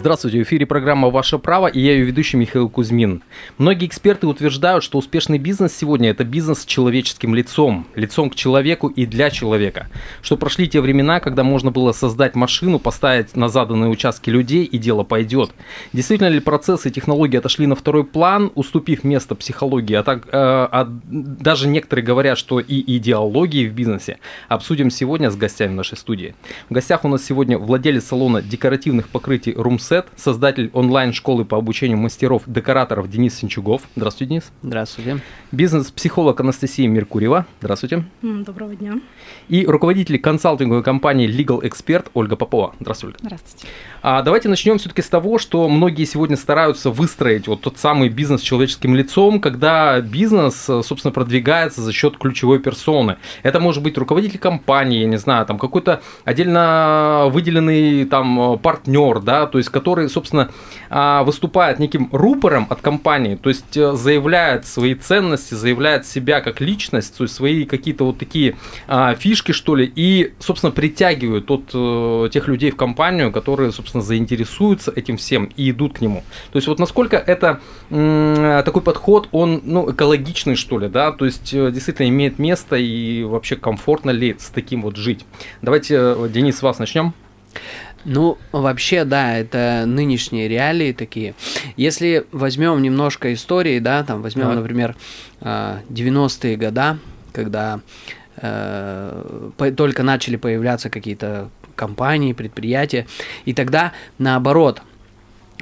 Здравствуйте, в эфире программа «Ваше право» и я ее ведущий Михаил Кузьмин. Многие эксперты утверждают, что успешный бизнес сегодня – это бизнес с человеческим лицом, лицом к человеку и для человека. Что прошли те времена, когда можно было создать машину, поставить на заданные участки людей и дело пойдет. Действительно ли процессы и технологии отошли на второй план, уступив место психологии, а, так, э, а даже некоторые говорят, что и идеологии в бизнесе. Обсудим сегодня с гостями нашей студии. В гостях у нас сегодня владелец салона декоративных покрытий «Румс Сет, создатель онлайн-школы по обучению мастеров-декораторов Денис Синчугов. Здравствуйте, Денис. Здравствуйте. Бизнес-психолог Анастасия Меркурьева. Здравствуйте. Доброго дня. И руководитель консалтинговой компании Legal Expert Ольга Попова. Здравствуйте. Здравствуйте. А давайте начнем все-таки с того, что многие сегодня стараются выстроить вот тот самый бизнес с человеческим лицом, когда бизнес, собственно, продвигается за счет ключевой персоны. Это может быть руководитель компании, я не знаю, там какой-то отдельно выделенный там партнер, да, то есть который, собственно, а, выступает неким рупором от компании, то есть э, заявляет свои ценности, заявляет себя как личность, то есть свои какие-то вот такие а, фишки, что ли, и, собственно, притягивает тот, э, тех людей в компанию, которые, собственно, заинтересуются этим всем и идут к нему. То есть вот насколько это такой подход, он, ну, экологичный, что ли, да, то есть э, действительно имеет место и вообще комфортно ли с таким вот жить. Давайте, Денис, с вас начнем. Ну, вообще, да, это нынешние реалии такие. Если возьмем немножко истории, да, там возьмем, да. например, 90-е а, года, когда э, только начали появляться какие-то компании, предприятия, и тогда наоборот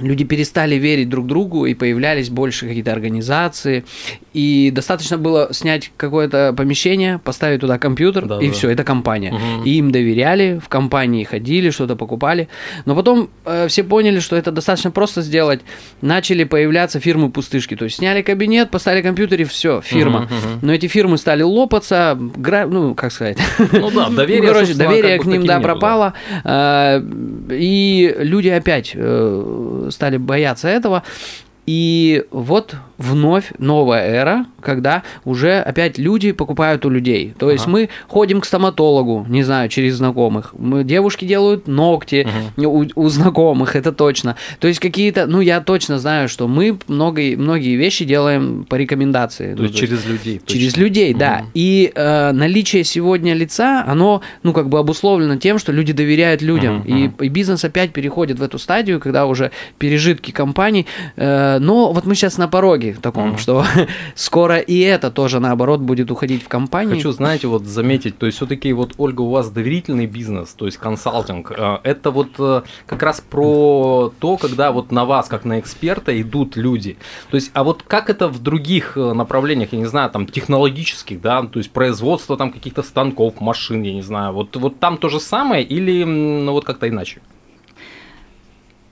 люди перестали верить друг другу и появлялись больше какие-то организации. И достаточно было снять какое-то помещение поставить туда компьютер да, и да. все это компания. Угу. и им доверяли в компании ходили что-то покупали. Но потом э, все поняли что это достаточно просто сделать. Начали появляться фирмы пустышки. То есть сняли кабинет поставили компьютер и все фирма. Угу, угу. но эти фирмы стали лопаться гра... ну как сказать. Ну да доверие короче доверие к ним да. пропало. Э, и люди опять э, стали бояться этого. И вот вновь новая эра, когда уже опять люди покупают у людей. То есть ага. мы ходим к стоматологу, не знаю, через знакомых. Мы, девушки делают ногти ага. у, у знакомых, это точно. То есть какие-то, ну я точно знаю, что мы многие, многие вещи делаем по рекомендации. То есть ну, через людей. Через точно. людей, да. Ага. И э, наличие сегодня лица, оно, ну как бы обусловлено тем, что люди доверяют людям. Ага. И, и бизнес опять переходит в эту стадию, когда уже пережитки компаний э, но вот мы сейчас на пороге таком, mm-hmm. что скоро и это тоже наоборот будет уходить в компанию. Хочу, знаете, вот заметить, то есть все-таки вот, Ольга, у вас доверительный бизнес, то есть консалтинг, э, это вот э, как раз про то, когда вот на вас, как на эксперта, идут люди. То есть, а вот как это в других э, направлениях, я не знаю, там технологических, да, то есть производство там каких-то станков, машин, я не знаю, вот, вот там то же самое или ну, вот как-то иначе?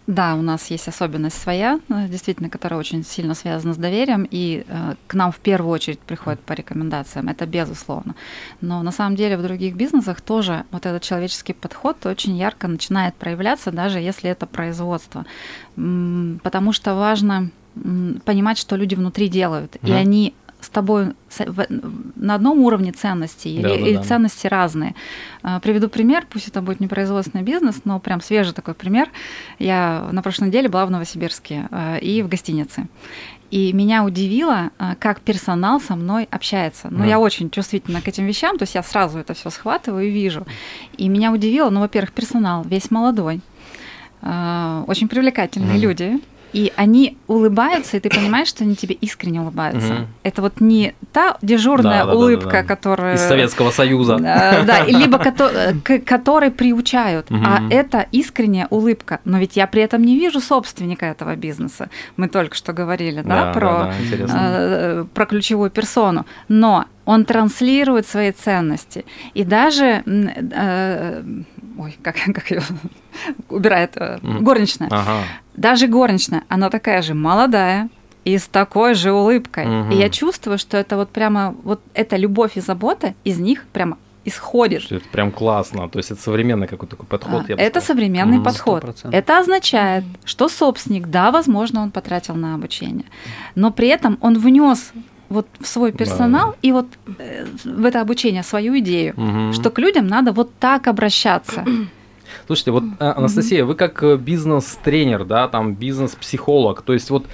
Да, у нас есть особенность своя, э, действительно, которая очень сильно связана с доверием, и э, к нам в первую очередь приходят по рекомендациям, это безусловно. Но на самом деле в других бизнесах тоже вот этот человеческий подход очень ярко начинает проявляться, даже если это производство. Потому что важно понимать, что люди внутри делают, mm. и они с тобой на одном уровне ценностей да, или, да, или да. ценности разные. А, приведу пример, пусть это будет не производственный бизнес, но прям свежий такой пример. Я на прошлой неделе была в Новосибирске а, и в гостинице. И меня удивило, а, как персонал со мной общается. Ну, да. я очень чувствительна к этим вещам, то есть я сразу это все схватываю и вижу. И меня удивило, ну, во-первых, персонал весь молодой, очень привлекательные mm. люди, и они улыбаются, и ты понимаешь, что они тебе искренне улыбаются. Угу. Это вот не та дежурная да, улыбка, да, да, которая... Из Советского Союза. Да, либо к которой приучают, угу. а это искренняя улыбка. Но ведь я при этом не вижу собственника этого бизнеса. Мы только что говорили, да, про, э, про ключевую персону. Но он транслирует свои ценности. И даже э, ой, как, как ее убирает э, горничная. Ага. Даже горничная, она такая же молодая, и с такой же улыбкой. Угу. И я чувствую, что это вот прямо вот эта любовь и забота из них прямо исходит. Это прям классно. То есть это современный какой-то такой подход. А, это современный mm-hmm. подход. 100%. Это означает, что собственник, да, возможно, он потратил на обучение, но при этом он внес вот в свой персонал да. и вот э, в это обучение свою идею, угу. что к людям надо вот так обращаться. Слушайте, вот, э, Анастасия, вы как э, бизнес-тренер, да, там, бизнес-психолог, то есть вот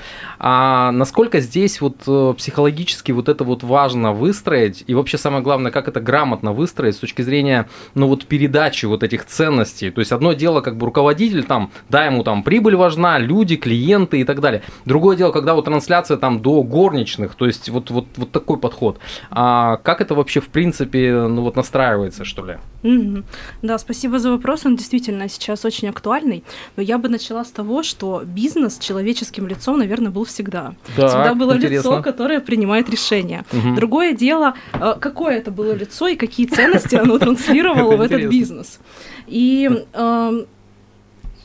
а насколько здесь вот э, психологически вот это вот важно выстроить, и вообще самое главное, как это грамотно выстроить с точки зрения, ну вот передачи вот этих ценностей, то есть одно дело, как бы руководитель там, да, ему там прибыль важна, люди, клиенты и так далее, другое дело, когда вот трансляция там до горничных, то есть вот, вот, вот такой подход, а как это вообще в принципе, ну вот настраивается, что ли? Mm-hmm. Да, спасибо за вопрос, он действительно сейчас очень актуальный, но я бы начала с того, что бизнес человеческим лицом, наверное, был всегда. Так, всегда было интересно. лицо, которое принимает решения. Угу. Другое дело, э, какое это было лицо и какие ценности оно транслировало в этот бизнес. И эм,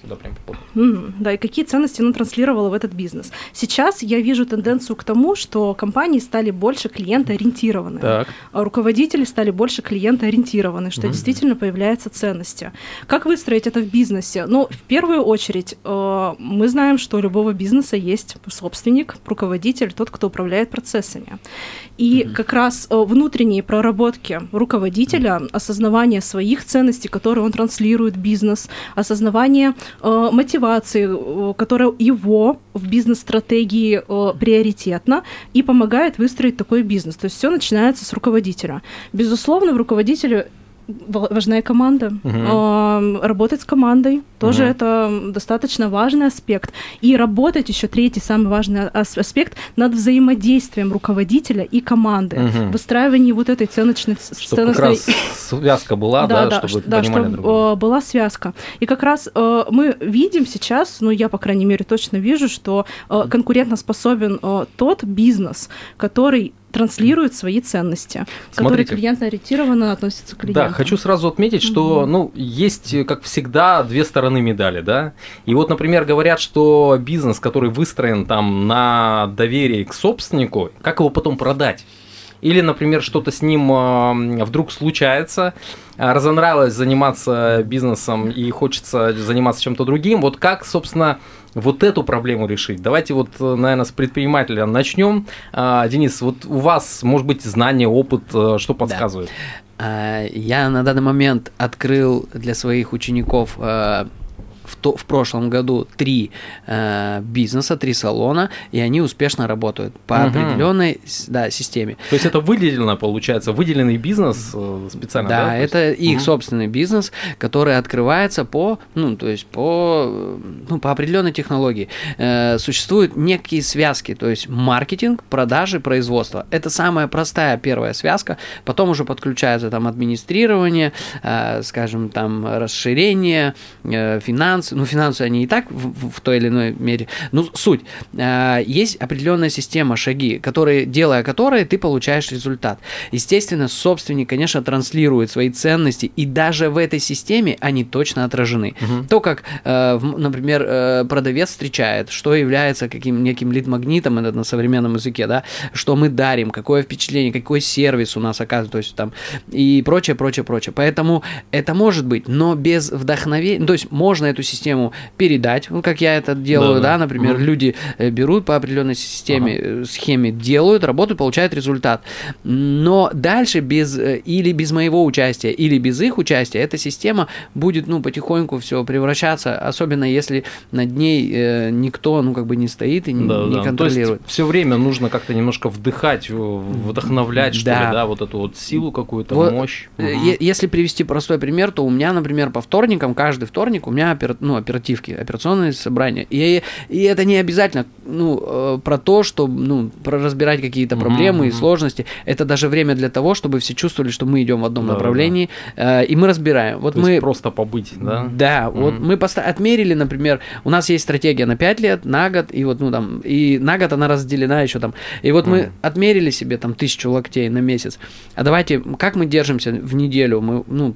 сюда прям попаду. Mm, да, и какие ценности оно транслировало в этот бизнес. Сейчас я вижу тенденцию к тому, что компании стали больше клиентоориентированы, так. а руководители стали больше клиентоориентированы, что mm. действительно появляются ценности. Как выстроить это в бизнесе? Ну, в первую очередь, э, мы знаем, что у любого бизнеса есть собственник, руководитель, тот, кто управляет процессами. И mm-hmm. как раз э, внутренние проработки руководителя, осознавание своих ценностей, которые он транслирует бизнес, осознавание э, мотивации, э, которая его в бизнес-стратегии э, приоритетна и помогает выстроить такой бизнес. То есть все начинается с руководителя. Безусловно, в руководителе важна команда. Угу. Работать с командой тоже угу. это достаточно важный аспект. И работать еще третий самый важный аспект над взаимодействием руководителя и команды. Угу. Выстраивание вот этой ценочной... Чтобы как раз связка была, да, да, чтобы да, понимали чтобы друг была связка. И как раз э, мы видим сейчас, ну я, по крайней мере, точно вижу, что э, конкурентоспособен э, тот бизнес, который транслирует свои ценности, Смотрите. которые клиентно-ориентированно относятся к клиенту. Да, хочу сразу отметить, что, угу. ну, есть, как всегда, две стороны медали, да. И вот, например, говорят, что бизнес, который выстроен там на доверии к собственнику, как его потом продать? Или, например, что-то с ним э, вдруг случается, э, разонравилось заниматься бизнесом и хочется заниматься чем-то другим. Вот как, собственно, вот эту проблему решить? Давайте вот, э, наверное, с предпринимателя начнем. Денис, вот у вас, может быть, знания, опыт, что подсказывает? Да. Я на данный момент открыл для своих учеников в, то, в прошлом году три э, бизнеса, три салона, и они успешно работают по угу. определенной да, системе. То есть это выделено, получается, выделенный бизнес э, специально, да? Да, это есть... их угу. собственный бизнес, который открывается по, ну, то есть по, ну, по определенной технологии. Э, существуют некие связки, то есть маркетинг, продажи, производство. Это самая простая первая связка, потом уже подключается там администрирование, э, скажем, там расширение, э, финансы, финансы, ну, финансы они и так в, в той или иной мере, ну, суть. А, есть определенная система, шаги, которые, делая которые, ты получаешь результат. Естественно, собственник, конечно, транслирует свои ценности, и даже в этой системе они точно отражены. Угу. То, как, э, например, э, продавец встречает, что является каким неким лид-магнитом, это на современном языке, да, что мы дарим, какое впечатление, какой сервис у нас оказывается, то есть там, и прочее, прочее, прочее. Поэтому это может быть, но без вдохновения, то есть можно эту систему передать, ну, как я это делаю, да, да. да например, mm люди э, берут по определенной системе, ага. Э, схеме, делают работу, получают результат. Но дальше без э, или без моего участия, или без их участия эта система будет, ну, потихоньку все превращаться, особенно если над ней э, никто, ну, как бы не стоит и не, да, не да. контролирует. все время нужно как-то немножко вдыхать, вдохновлять, что да. ли, да, вот эту вот силу какую-то, вот, мощь. Угу. Если привести простой пример, то у меня, например, по вторникам, каждый вторник у меня ну, оперативки, операционные собрания. И, и это не обязательно ну, э, про то, что ну, про разбирать какие-то проблемы mm-hmm. и сложности. Это даже время для того, чтобы все чувствовали, что мы идем в одном да, направлении, да. Э, и мы разбираем. Вот то мы просто побыть, да? Да, mm-hmm. вот мы поста- отмерили, например, у нас есть стратегия на 5 лет, на год, и вот, ну, там, и на год она разделена еще там. И вот mm-hmm. мы отмерили себе там тысячу локтей на месяц. А давайте, как мы держимся в неделю? Мы, ну,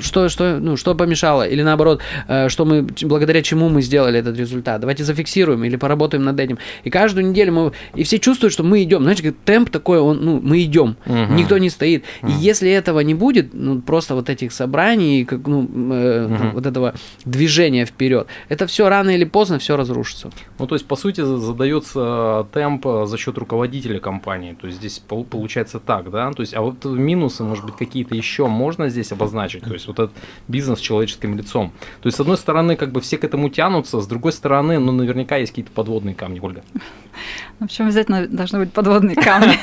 что, что, ну, что помешало? Или наоборот, э, что что мы, благодаря чему мы сделали этот результат. Давайте зафиксируем или поработаем над этим. И каждую неделю мы, и все чувствуют, что мы идем. Знаете, темп такой, он, ну, мы идем, угу. никто не стоит. Угу. И если этого не будет, ну, просто вот этих собраний, как, ну, э, угу. вот этого движения вперед, это все рано или поздно все разрушится. Ну, то есть, по сути, задается темп за счет руководителя компании. То есть здесь получается так, да? То есть, а вот минусы, может быть, какие-то еще можно здесь обозначить? То есть, вот этот бизнес с человеческим лицом. То есть, с одной стороны, как бы все к этому тянутся, с другой стороны, ну, наверняка есть какие-то подводные камни, Ольга. Ну, почему обязательно должны быть подводные камни?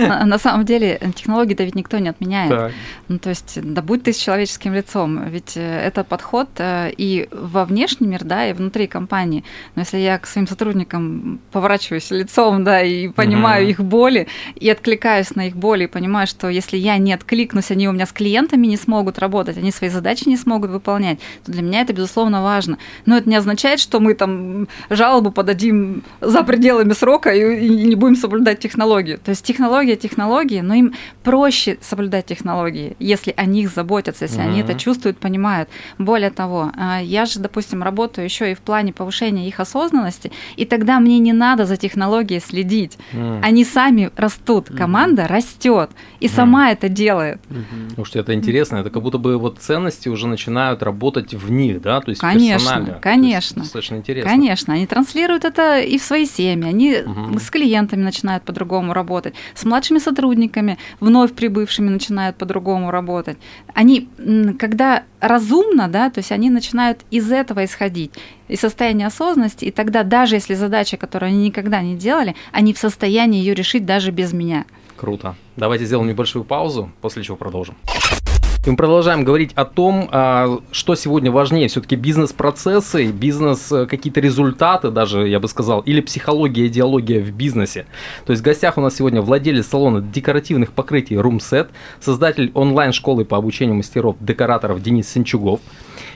На самом деле, технологии-то ведь никто не отменяет. Ну, то есть, да будь ты с человеческим лицом, ведь э, это подход э, и во внешний мир, да, и внутри компании. Но если я к своим сотрудникам поворачиваюсь лицом, да, и понимаю их боли, и откликаюсь на их боли, и понимаю, что если я не откликнусь, они у меня с клиентами не смогут работать, они свои задачи не смогут выполнять, то для меня это, безусловно, важно. Но это не означает, что мы там жалобу подадим за пределами срока и, и не будем соблюдать технологию. То есть технология технологии, но им проще соблюдать технологии, если о них заботятся, если mm-hmm. они это чувствуют, понимают. Более того, а, я же, допустим, работаю еще и в плане повышения их осознанности, и тогда мне не надо за технологией следить. Mm. Они сами растут, команда mm-hmm. растет и mm. сама это делает. Mm-hmm. Потому что это интересно, это как будто бы вот ценности уже начинают работать в них, да, то есть конечно, персонально. Конечно, достаточно интересно. Конечно, они транслируют это и в свои семьи, они угу. с клиентами начинают по-другому работать, с младшими сотрудниками, вновь прибывшими начинают по-другому работать. Они, когда разумно, да, то есть они начинают из этого исходить, из состояния осознанности, и тогда даже если задача, которую они никогда не делали, они в состоянии ее решить даже без меня. Круто. Давайте сделаем небольшую паузу, после чего продолжим. Мы продолжаем говорить о том, а, что сегодня важнее, все-таки бизнес-процессы, бизнес э, какие-то результаты даже, я бы сказал, или психология, идеология в бизнесе. То есть в гостях у нас сегодня владелец салона декоративных покрытий RoomSet, создатель онлайн-школы по обучению мастеров декораторов Денис Сенчугов,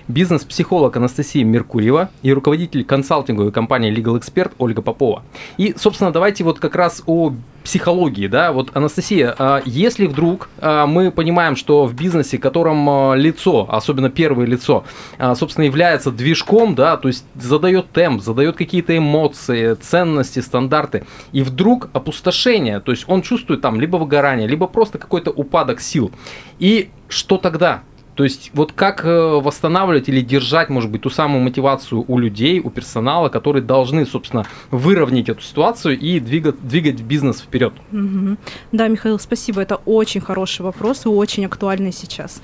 бизнес-психолог Анастасия Меркурьева и руководитель консалтинговой компании Legal Expert Ольга Попова. И, собственно, давайте вот как раз о психологии, да, вот Анастасия, а если вдруг а, мы понимаем, что в бизнесе, котором а, лицо, особенно первое лицо, собственно, является движком, да, то есть задает темп, задает какие-то эмоции, ценности, стандарты, и вдруг опустошение, то есть он чувствует там либо выгорание, либо просто какой-то упадок сил. И что тогда? То есть вот как э, восстанавливать или держать, может быть, ту самую мотивацию у людей, у персонала, которые должны, собственно, выровнять эту ситуацию и двигать, двигать бизнес вперед? Угу. Да, Михаил, спасибо. Это очень хороший вопрос и очень актуальный сейчас.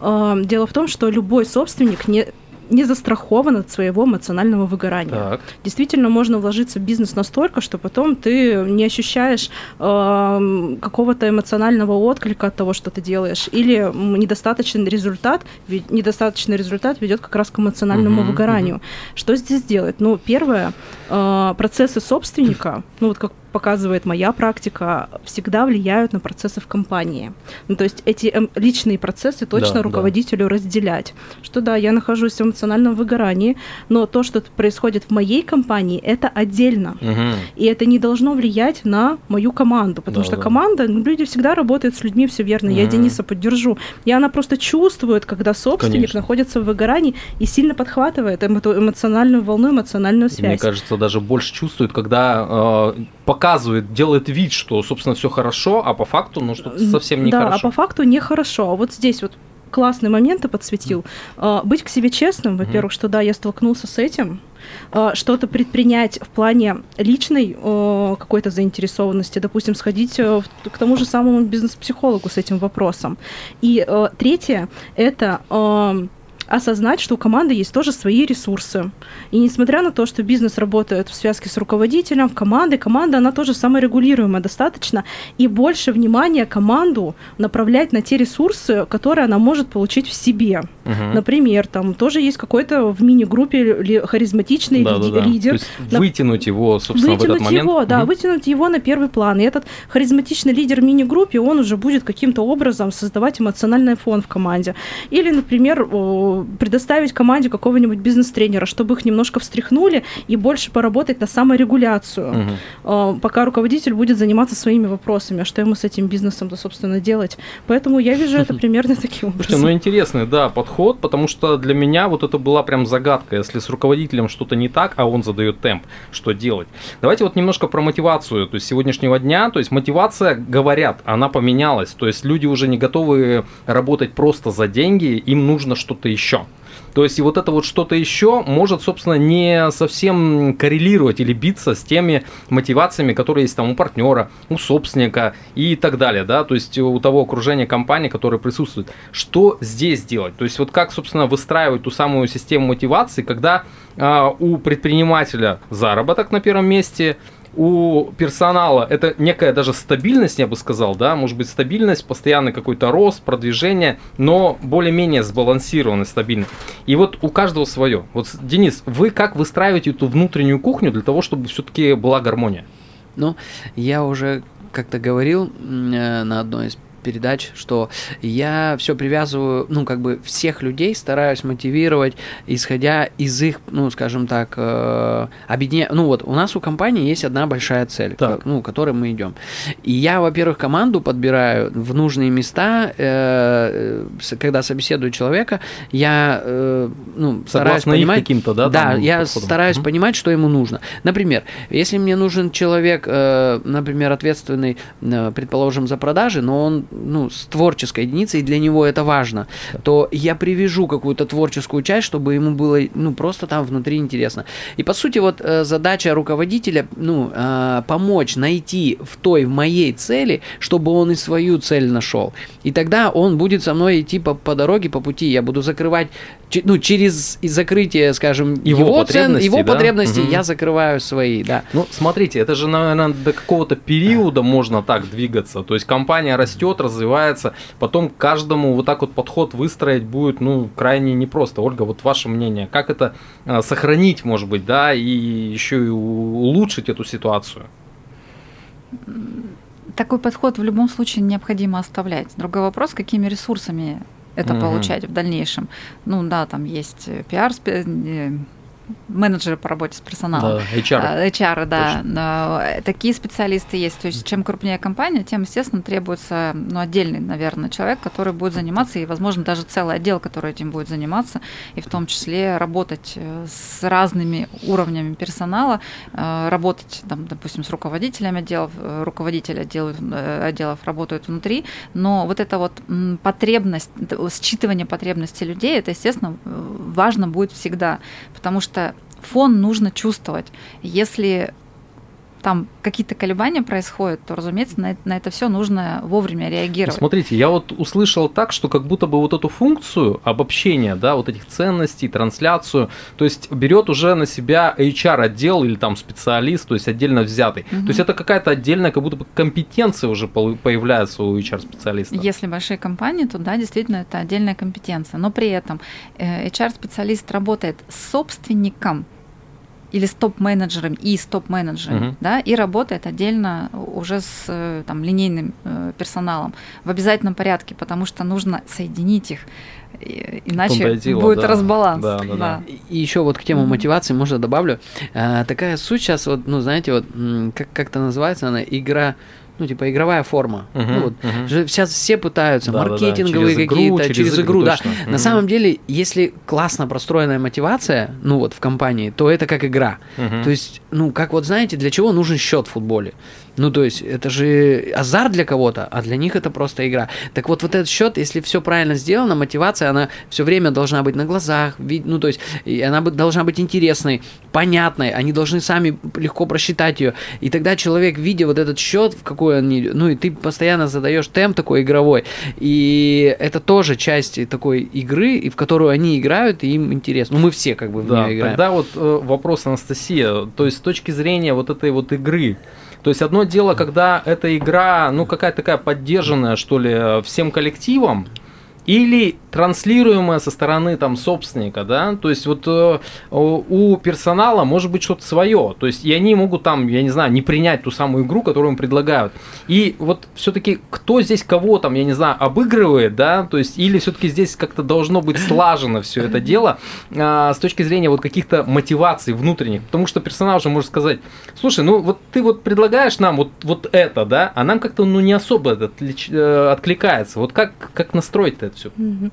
Эм, дело в том, что любой собственник не не застрахован от своего эмоционального выгорания. Так. Действительно, можно вложиться в бизнес настолько, что потом ты не ощущаешь э, какого-то эмоционального отклика от того, что ты делаешь, или недостаточный результат, недостаточный результат ведет как раз к эмоциональному угу, выгоранию. Угу. Что здесь делать? Ну, первое, э, процессы собственника, ну вот как показывает моя практика, всегда влияют на процессы в компании. Ну, то есть эти эм, личные процессы точно да, руководителю да. разделять. Что да, я нахожусь в эмоциональном выгорании, но то, что происходит в моей компании, это отдельно. Угу. И это не должно влиять на мою команду, потому да, что да. команда, ну, люди всегда работают с людьми, все верно. Угу. Я Дениса поддержу. И она просто чувствует, когда собственник Конечно. находится в выгорании и сильно подхватывает эту эмоциональную волну, эмоциональную связь. Мне кажется, даже больше чувствует, когда э, показывает, делает вид, что, собственно, все хорошо, а по факту, ну, что совсем нехорошо. Да, а по факту нехорошо. А вот здесь вот классный момент подсветил. Mm. Быть к себе честным, во-первых, mm. что да, я столкнулся с этим, а, что-то предпринять в плане личной какой-то заинтересованности, допустим, сходить э, к тому же самому бизнес-психологу с этим вопросом. И э, третье – это осознать, что у команды есть тоже свои ресурсы. И несмотря на то, что бизнес работает в связке с руководителем, командой, команда, она тоже саморегулируемая достаточно, и больше внимания команду направлять на те ресурсы, которые она может получить в себе. Угу. Например, там тоже есть какой-то в мини-группе харизматичный да, ли, да, да. лидер. То есть вытянуть его, собственно, вытянуть в этот момент. его, да, угу. вытянуть его на первый план. И этот харизматичный лидер в мини-группе, он уже будет каким-то образом создавать эмоциональный фон в команде. Или, например, предоставить команде какого-нибудь бизнес-тренера, чтобы их немножко встряхнули и больше поработать на саморегуляцию, угу. пока руководитель будет заниматься своими вопросами, а что ему с этим бизнесом-то, собственно, делать. Поэтому я вижу это примерно таким образом. Слушайте, ну интересный, да, подход, потому что для меня вот это была прям загадка. Если с руководителем что-то не так, а он задает темп, что делать? Давайте вот немножко про мотивацию, то есть сегодняшнего дня. То есть мотивация, говорят, она поменялась. То есть люди уже не готовы работать просто за деньги, им нужно что-то еще. То есть и вот это вот что-то еще может, собственно, не совсем коррелировать или биться с теми мотивациями, которые есть там у партнера, у собственника и так далее, да, то есть у того окружения компании, которое присутствует. Что здесь делать? То есть вот как, собственно, выстраивать ту самую систему мотивации, когда э, у предпринимателя заработок на первом месте, у персонала это некая даже стабильность, я бы сказал, да, может быть стабильность, постоянный какой-то рост, продвижение, но более-менее сбалансированный, стабильный. И вот у каждого свое. Вот, Денис, вы как выстраиваете эту внутреннюю кухню для того, чтобы все-таки была гармония? Ну, я уже как-то говорил э, на одной из передач, что я все привязываю, ну, как бы всех людей стараюсь мотивировать, исходя из их, ну, скажем так, э, объединя... Ну, вот у нас у компании есть одна большая цель, так. ну, к которой мы идем. И я, во-первых, команду подбираю в нужные места, э, когда собеседую человека, я, э, ну, стараюсь понимать... каким-то, да? Да, я подходом. стараюсь угу. понимать, что ему нужно. Например, если мне нужен человек, э, например, ответственный, э, предположим, за продажи, но он ну, с творческой единицей, и для него это важно, то я привяжу какую-то творческую часть, чтобы ему было, ну, просто там внутри интересно. И, по сути, вот э, задача руководителя, ну, э, помочь найти в той, в моей цели, чтобы он и свою цель нашел. И тогда он будет со мной идти по, по дороге, по пути. Я буду закрывать, ну, через закрытие, скажем, его, его потребности, цен, его да? потребности угу. я закрываю свои, да. Ну, смотрите, это же, наверное, до какого-то периода можно так двигаться. То есть компания растет, развивается, потом каждому вот так вот подход выстроить будет, ну, крайне непросто. Ольга, вот ваше мнение, как это а, сохранить, может быть, да, и еще и улучшить эту ситуацию? Такой подход в любом случае необходимо оставлять. Другой вопрос, какими ресурсами это угу. получать в дальнейшем. Ну да, там есть пиар, менеджеры по работе с персоналом. Да, HR. А, HR, да. Точно. Такие специалисты есть. То есть, чем крупнее компания, тем, естественно, требуется ну, отдельный, наверное, человек, который будет заниматься, и, возможно, даже целый отдел, который этим будет заниматься, и в том числе работать э, с разными уровнями персонала, э, работать, там, допустим, с руководителями отделов, э, руководители отделов, отделов работают внутри, но вот эта вот потребность, считывание потребностей людей, это, естественно, важно будет всегда, потому что что фон нужно чувствовать. Если там какие-то колебания происходят, то, разумеется, на, на это все нужно вовремя реагировать. Смотрите, я вот услышал так, что как будто бы вот эту функцию обобщения, да, вот этих ценностей, трансляцию, то есть берет уже на себя HR-отдел или там специалист, то есть отдельно взятый. Угу. То есть это какая-то отдельная, как будто бы компетенция уже появляется у HR-специалиста. Если большие компании, то да, действительно, это отдельная компетенция. Но при этом э, HR-специалист работает с собственником или с топ-менеджером и с топ-менеджером, угу. да, и работает отдельно уже с э, там, линейным э, персоналом в обязательном порядке, потому что нужно соединить их, иначе дело, будет да. разбаланс. Да, да, да. Да. И еще вот к тему мотивации можно добавлю. А, такая суть сейчас, вот, ну, знаете, вот как, как это называется, она игра ну, типа, игровая форма. Uh-huh, ну, вот. uh-huh. Сейчас все пытаются, да, маркетинговые да, да. какие-то, через, через игру, игру да. Uh-huh. На самом деле, если классно простроенная мотивация, ну, вот в компании, то это как игра. Uh-huh. То есть, ну, как вот знаете, для чего нужен счет в футболе? Ну, то есть, это же азарт для кого-то, а для них это просто игра. Так вот, вот этот счет, если все правильно сделано, мотивация, она все время должна быть на глазах, ну, то есть, она должна быть интересной, понятной, они должны сами легко просчитать ее. И тогда человек, видя вот этот счет, в какой он, ну, и ты постоянно задаешь темп такой игровой, и это тоже часть такой игры, и в которую они играют, и им интересно. Ну, мы все как бы в да, нее играем. Тогда вот э, вопрос, Анастасия, то есть с точки зрения вот этой вот игры, то есть одно дело, когда эта игра, ну, какая-то такая поддержанная, что ли, всем коллективом, или транслируемое со стороны там собственника, да, то есть вот э, у персонала может быть что-то свое, то есть и они могут там, я не знаю, не принять ту самую игру, которую им предлагают. И вот все-таки кто здесь кого там, я не знаю, обыгрывает, да, то есть или все-таки здесь как-то должно быть слажено все это дело а, с точки зрения вот каких-то мотиваций внутренних, потому что персонал уже может сказать, слушай, ну вот ты вот предлагаешь нам вот, вот это, да, а нам как-то ну не особо это э, откликается. Вот как, как настроить это все?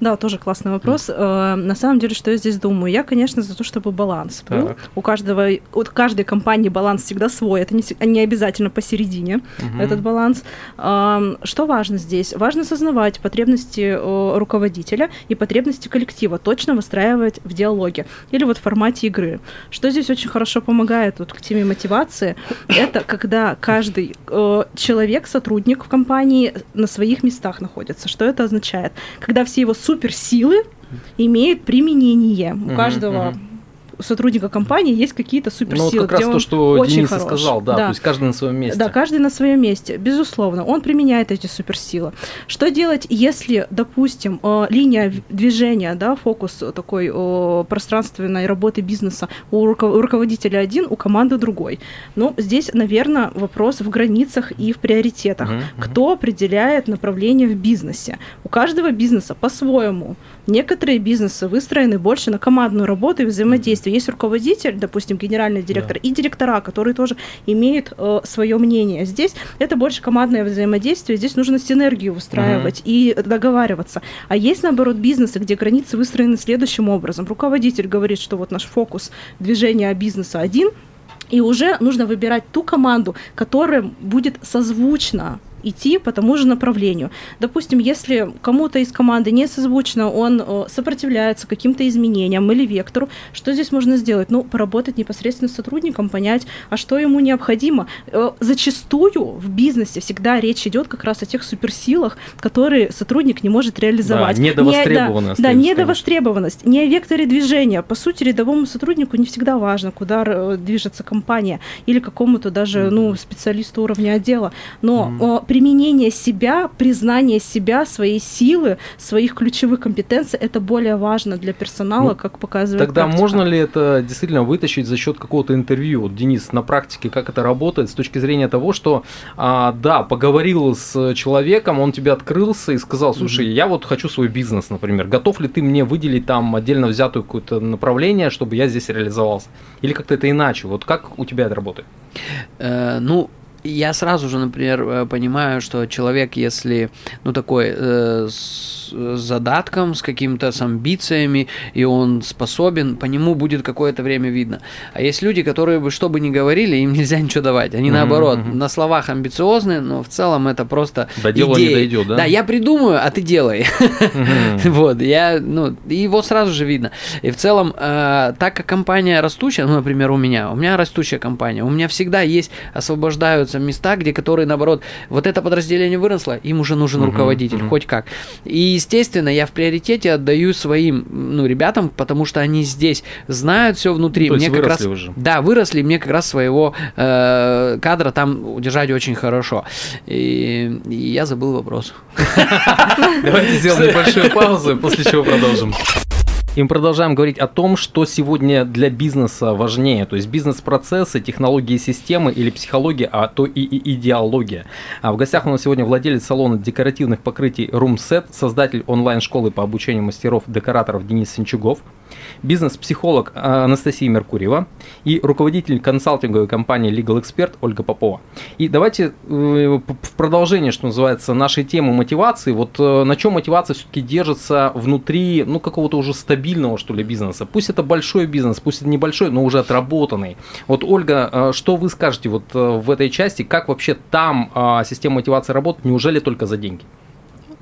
Да, тоже классный вопрос. Mm. На самом деле, что я здесь думаю? Я, конечно, за то, чтобы баланс был. У каждого, у каждой компании баланс всегда свой. Это не, не обязательно посередине mm-hmm. этот баланс. Что важно здесь? Важно осознавать потребности руководителя и потребности коллектива, точно выстраивать в диалоге или вот в формате игры. Что здесь очень хорошо помогает вот к теме мотивации, это когда каждый человек, сотрудник в компании на своих местах находится. Что это означает? Когда все его суперсилы имеют применение. У каждого сотрудника компании есть какие-то суперсилы. Ну, вот как раз то, что Денис сказал, да, да, то есть каждый на своем месте. Да, каждый на своем месте, безусловно. Он применяет эти суперсилы. Что делать, если, допустим, э, линия движения, да, фокус такой пространственной работы бизнеса у руководителя один, у команды другой? Ну, здесь, наверное, вопрос в границах и в приоритетах. Uh-huh. Кто определяет направление в бизнесе? У каждого бизнеса по-своему. Некоторые бизнесы выстроены больше на командную работу и взаимодействие. Есть руководитель, допустим, генеральный директор, да. и директора, которые тоже имеют э, свое мнение. Здесь это больше командное взаимодействие, здесь нужно синергию выстраивать угу. и договариваться. А есть, наоборот, бизнесы, где границы выстроены следующим образом. Руководитель говорит, что вот наш фокус движения бизнеса один, и уже нужно выбирать ту команду, которая будет созвучна идти по тому же направлению. Допустим, если кому-то из команды не созвучно, он э, сопротивляется каким-то изменениям или вектору, что здесь можно сделать? Ну, поработать непосредственно с сотрудником, понять, а что ему необходимо. Э, зачастую в бизнесе всегда речь идет как раз о тех суперсилах, которые сотрудник не может реализовать. Да, недовостребованность. Не, да, да недовостребованность, не о векторе движения. По сути, рядовому сотруднику не всегда важно, куда э, движется компания или какому-то даже ну, специалисту уровня отдела. Но mm применение себя, признание себя, своей силы, своих ключевых компетенций, это более важно для персонала, ну, как показывает Тогда практика. можно ли это действительно вытащить за счет какого-то интервью? Вот, Денис, на практике как это работает с точки зрения того, что, а, да, поговорил с человеком, он тебе открылся и сказал, слушай, mm-hmm. я вот хочу свой бизнес, например, готов ли ты мне выделить там отдельно взятую какое-то направление, чтобы я здесь реализовался? Или как-то это иначе? Вот как у тебя это работает? Э, ну, я сразу же, например, э, понимаю, что человек, если, ну, такой э, с задатком, с какими-то с амбициями, и он способен, по нему будет какое-то время видно. А есть люди, которые бы что бы ни говорили, им нельзя ничего давать. Они, mm-hmm. наоборот, на словах амбициозны, но в целом это просто До дела идеи. не дойдет, да? Да, я придумаю, а ты делай. Mm-hmm. вот, я, ну, его сразу же видно. И в целом, э, так как компания растущая, ну, например, у меня, у меня растущая компания, у меня всегда есть, освобождаются находятся места, где которые, наоборот, вот это подразделение выросло, им уже нужен uh-huh, руководитель, uh-huh. хоть как. И, естественно, я в приоритете отдаю своим, ну, ребятам, потому что они здесь знают все внутри. Ну, мне как раз, уже. Да, выросли, мне как раз своего э, кадра там удержать очень хорошо. И, и я забыл вопрос. Давайте сделаем небольшую паузу, после чего продолжим. И мы продолжаем говорить о том, что сегодня для бизнеса важнее, то есть бизнес-процессы, технологии системы или психология, а то и, и идеология. А в гостях у нас сегодня владелец салона декоративных покрытий RoomSet, создатель онлайн-школы по обучению мастеров-декораторов Денис Синчугов бизнес-психолог Анастасия Меркурьева и руководитель консалтинговой компании Legal Expert Ольга Попова. И давайте э, в продолжение, что называется, нашей темы мотивации, вот э, на чем мотивация все-таки держится внутри, ну, какого-то уже стабильного, что ли, бизнеса. Пусть это большой бизнес, пусть это небольшой, но уже отработанный. Вот, Ольга, э, что вы скажете вот в этой части, как вообще там система мотивации работает, неужели только за деньги?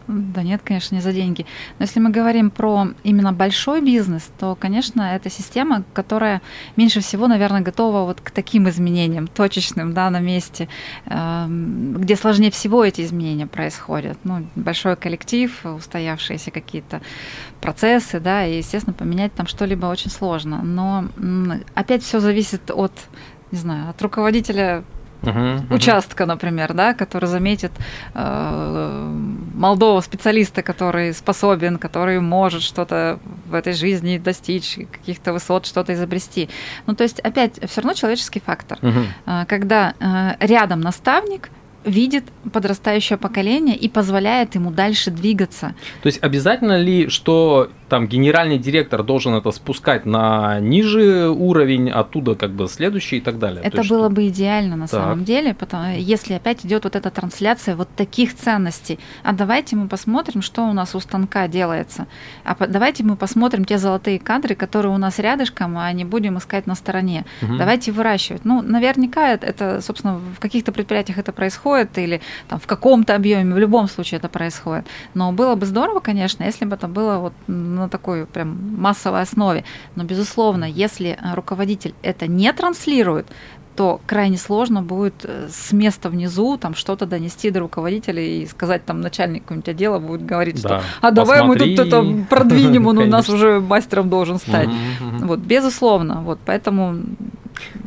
Да нет, конечно, не за деньги. Но если мы говорим про именно большой бизнес, то, конечно, это система, которая меньше всего, наверное, готова вот к таким изменениям, точечным, да, на месте, эм, где сложнее всего эти изменения происходят. Ну, большой коллектив, устоявшиеся какие-то процессы, да, и, естественно, поменять там что-либо очень сложно. Но опять все зависит от, не знаю, от руководителя угу, участка, например, да, который заметит э, молодого специалиста, который способен, который может что-то в этой жизни достичь, каких-то высот, что-то изобрести. Ну, то есть, опять, все равно человеческий фактор. Угу. Когда э, рядом наставник, видит подрастающее поколение и позволяет ему дальше двигаться. То есть обязательно ли, что там генеральный директор должен это спускать на ниже уровень, оттуда как бы следующий и так далее. Это есть, было что... бы идеально на так. самом деле, потому, если опять идет вот эта трансляция вот таких ценностей. А давайте мы посмотрим, что у нас у станка делается. А по, давайте мы посмотрим те золотые кадры, которые у нас рядышком, а не будем искать на стороне. Угу. Давайте выращивать. Ну, наверняка это, собственно, в каких-то предприятиях это происходит или там в каком-то объеме, в любом случае это происходит. Но было бы здорово, конечно, если бы это было вот на такой прям массовой основе. Но, безусловно, если руководитель это не транслирует, то крайне сложно будет э, с места внизу там что-то донести до руководителя и сказать там начальник какого-нибудь отдела будет говорить, да. что а давай Посмотри. мы тут это продвинем, он у нас уже мастером должен стать. Вот, безусловно, вот, поэтому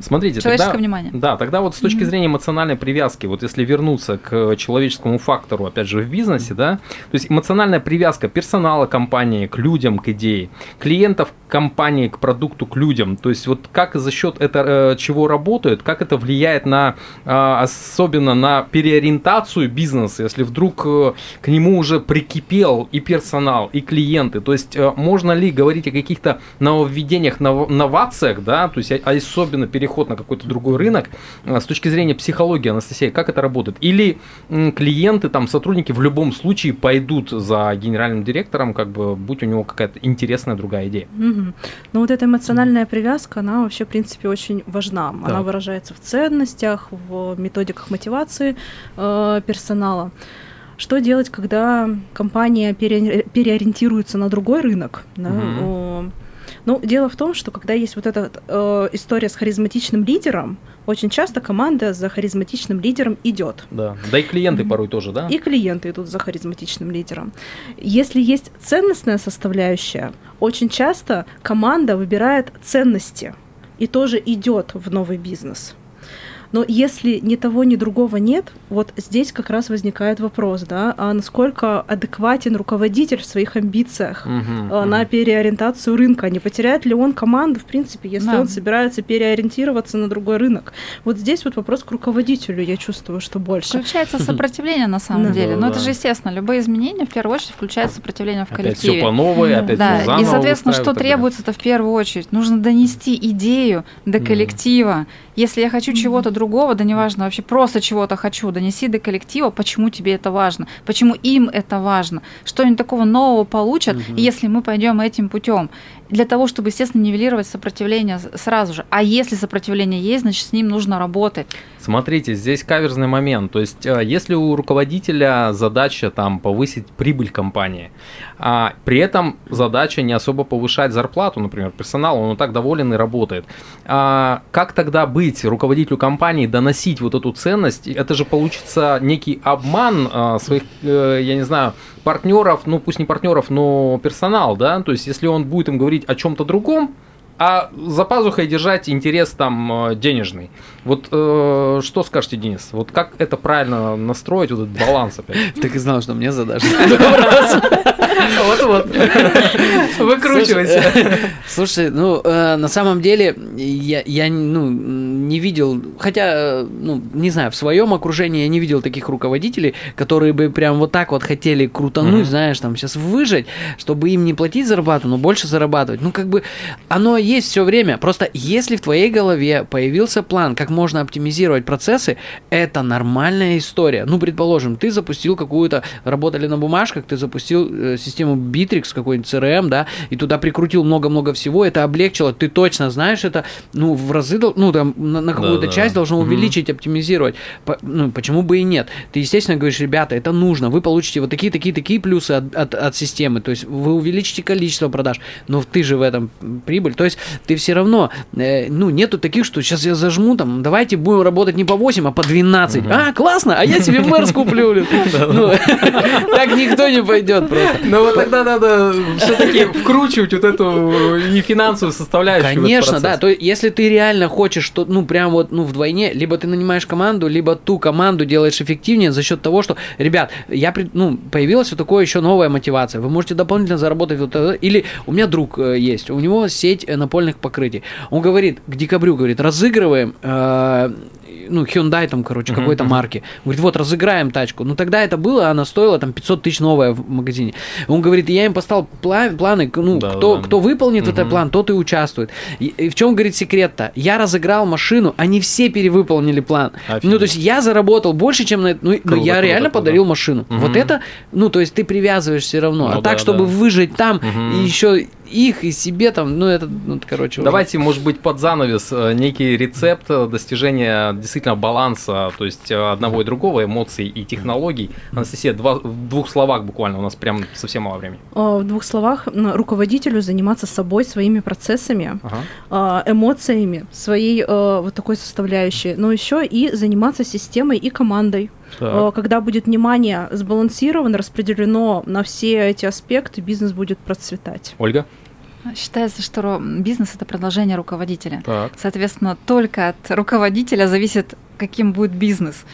Смотрите, человеческое тогда, внимание. Да, тогда вот с точки зрения эмоциональной привязки, вот если вернуться к человеческому фактору, опять же, в бизнесе, да, то есть эмоциональная привязка персонала компании к людям, к идее, клиентов компании к продукту, к людям, то есть вот как за счет этого э, чего работают, как это влияет на, а, особенно на переориентацию бизнеса, если вдруг э, к нему уже прикипел и персонал, и клиенты, то есть э, можно ли говорить о каких-то нововведениях, новациях, да, то есть особенно особенно переход на какой-то другой рынок, а, с точки зрения психологии, Анастасия, как это работает? Или клиенты, там, сотрудники в любом случае пойдут за генеральным директором, как бы, будь у него какая-то интересная другая идея? Угу. Ну, вот эта эмоциональная привязка, она вообще, в принципе, очень важна. Да. Она выражается в ценностях, в методиках мотивации э, персонала. Что делать, когда компания пере, переориентируется на другой рынок? Да? Угу. Ну, дело в том, что когда есть вот эта э, история с харизматичным лидером, очень часто команда за харизматичным лидером идет. Да, да и клиенты mm-hmm. порой тоже, да? И клиенты идут за харизматичным лидером. Если есть ценностная составляющая, очень часто команда выбирает ценности и тоже идет в новый бизнес. Но если ни того, ни другого нет, вот здесь как раз возникает вопрос, да, а насколько адекватен руководитель в своих амбициях uh-huh, на uh-huh. переориентацию рынка? Не потеряет ли он команду, в принципе, если да. он собирается переориентироваться на другой рынок? Вот здесь вот вопрос к руководителю, я чувствую, что больше. Включается сопротивление на самом деле. Но это же естественно, любые изменения в первую очередь включают сопротивление в коллективе. Опять все по новой, опять да. заново И, соответственно, что требуется-то в первую очередь? Нужно донести идею до коллектива. Если я хочу чего-то другого, да неважно, вообще просто чего-то хочу, донеси до коллектива, почему тебе это важно, почему им это важно, что они такого нового получат, угу. если мы пойдем этим путем для того, чтобы, естественно, нивелировать сопротивление сразу же. А если сопротивление есть, значит, с ним нужно работать. Смотрите, здесь каверзный момент. То есть, э, если у руководителя задача там повысить прибыль компании, а при этом задача не особо повышать зарплату, например, персоналу, он и так доволен и работает. А как тогда быть руководителю компании, доносить вот эту ценность? Это же получится некий обман а, своих, э, я не знаю, партнеров, ну пусть не партнеров, но персонал, да? То есть, если он будет им говорить о чем-то другом, а за пазухой держать интерес там э, денежный. Вот э, что скажете, Денис? Вот как это правильно настроить, вот этот баланс опять? Так и знал, что мне задашь Вот-вот. Выкручивайся. Слушай, ну, э, на самом деле, я, я ну, не видел, хотя, ну, не знаю, в своем окружении я не видел таких руководителей, которые бы прям вот так вот хотели крутануть, знаешь, там, сейчас выжить, чтобы им не платить зарплату, но больше зарабатывать. Ну, как бы, оно есть все время. Просто если в твоей голове появился план, как можно оптимизировать процессы, это нормальная история. Ну, предположим, ты запустил какую-то, работали на бумажках, ты запустил э, систему Bittrex, какой-нибудь CRM, да, и туда прикрутил много-много всего, это облегчило, ты точно знаешь это, ну, в разы, ну, там, на, на какую-то да, часть да. должно увеличить, угу. оптимизировать. По, ну, почему бы и нет? Ты, естественно, говоришь, ребята, это нужно, вы получите вот такие, такие, такие плюсы от, от, от системы, то есть вы увеличите количество продаж, но ты же в этом прибыль. То есть ты все равно, э, ну, нету таких, что сейчас я зажму, там, давайте будем работать не по 8, а по 12. А, классно, а я себе Мерс куплю. блин. Ну, Так никто не пойдет просто. Ну вот тогда надо все-таки вкручивать вот эту и финансовую составляющую. Конечно, да. То есть, если ты реально хочешь, что, ну, прям вот, ну, вдвойне, либо ты нанимаешь команду, либо ту команду делаешь эффективнее за счет того, что, ребят, я, ну, появилась вот такое еще новая мотивация. Вы можете дополнительно заработать вот это. Или у меня друг э, есть, у него сеть э, напольных покрытий. Он говорит, к декабрю, говорит, разыгрываем, э, ну, Hyundai там, короче, Мгм, какой-то мгм. марки. Говорит, вот, разыграем тачку. Ну, тогда это было, она стоила там 500 тысяч новая в магазине. Он говорит, я им поставил пла- планы, ну, Да, кто, да. кто выполнит этот Мгм. план, тот и участвует. И, и в чем, говорит, секрет-то? Я разыграл машину, они все перевыполнили план. Офигеть. Ну, то есть я заработал больше, чем на это. Ну, Круто, я круто, реально круто. подарил машину. Мгм. Вот это, ну, то есть ты привязываешь все равно. Ну а так, да, чтобы да. выжить там, Мгм. и еще их, и себе там, ну, это, ну, это, короче, уже- Давайте, может быть, под занавес э, некий рецепт э, достижения действительно баланса, то есть э, одного и другого, эмоций и технологий. Анастасия, два, в двух словах буквально, у нас прям совсем мало времени. В двух словах, руководителю заниматься собой, своими процессами, Ага. эмоциями, своей вот такой составляющей, но еще и заниматься системой и командой. Э, Когда будет внимание сбалансировано, распределено на все эти аспекты, бизнес будет процветать. Ольга? Считается, что бизнес это продолжение руководителя. Так. Соответственно, только от руководителя зависит, каким будет бизнес.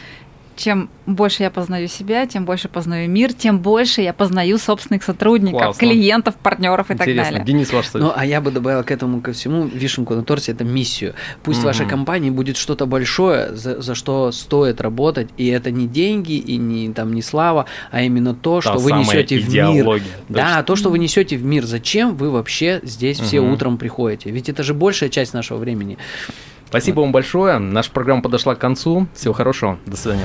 Чем больше я познаю себя, тем больше познаю мир, тем больше я познаю собственных сотрудников, Классно. клиентов, партнеров и так Интересно. далее. Денис, ваш совет. Ну, а я бы добавил к этому ко всему вишенку на торте это миссию. Пусть в вашей Мгм. компании будет что-то большое, за, за что стоит работать, и это не деньги и не там не слава, а именно то, Та что вы несете в мир. идеология. Да, то, что вы несете в мир. Зачем вы вообще здесь все Мгм. утром приходите? Ведь это же большая часть нашего времени. Спасибо вам большое. Наша программа подошла к концу. Всего хорошего. До свидания.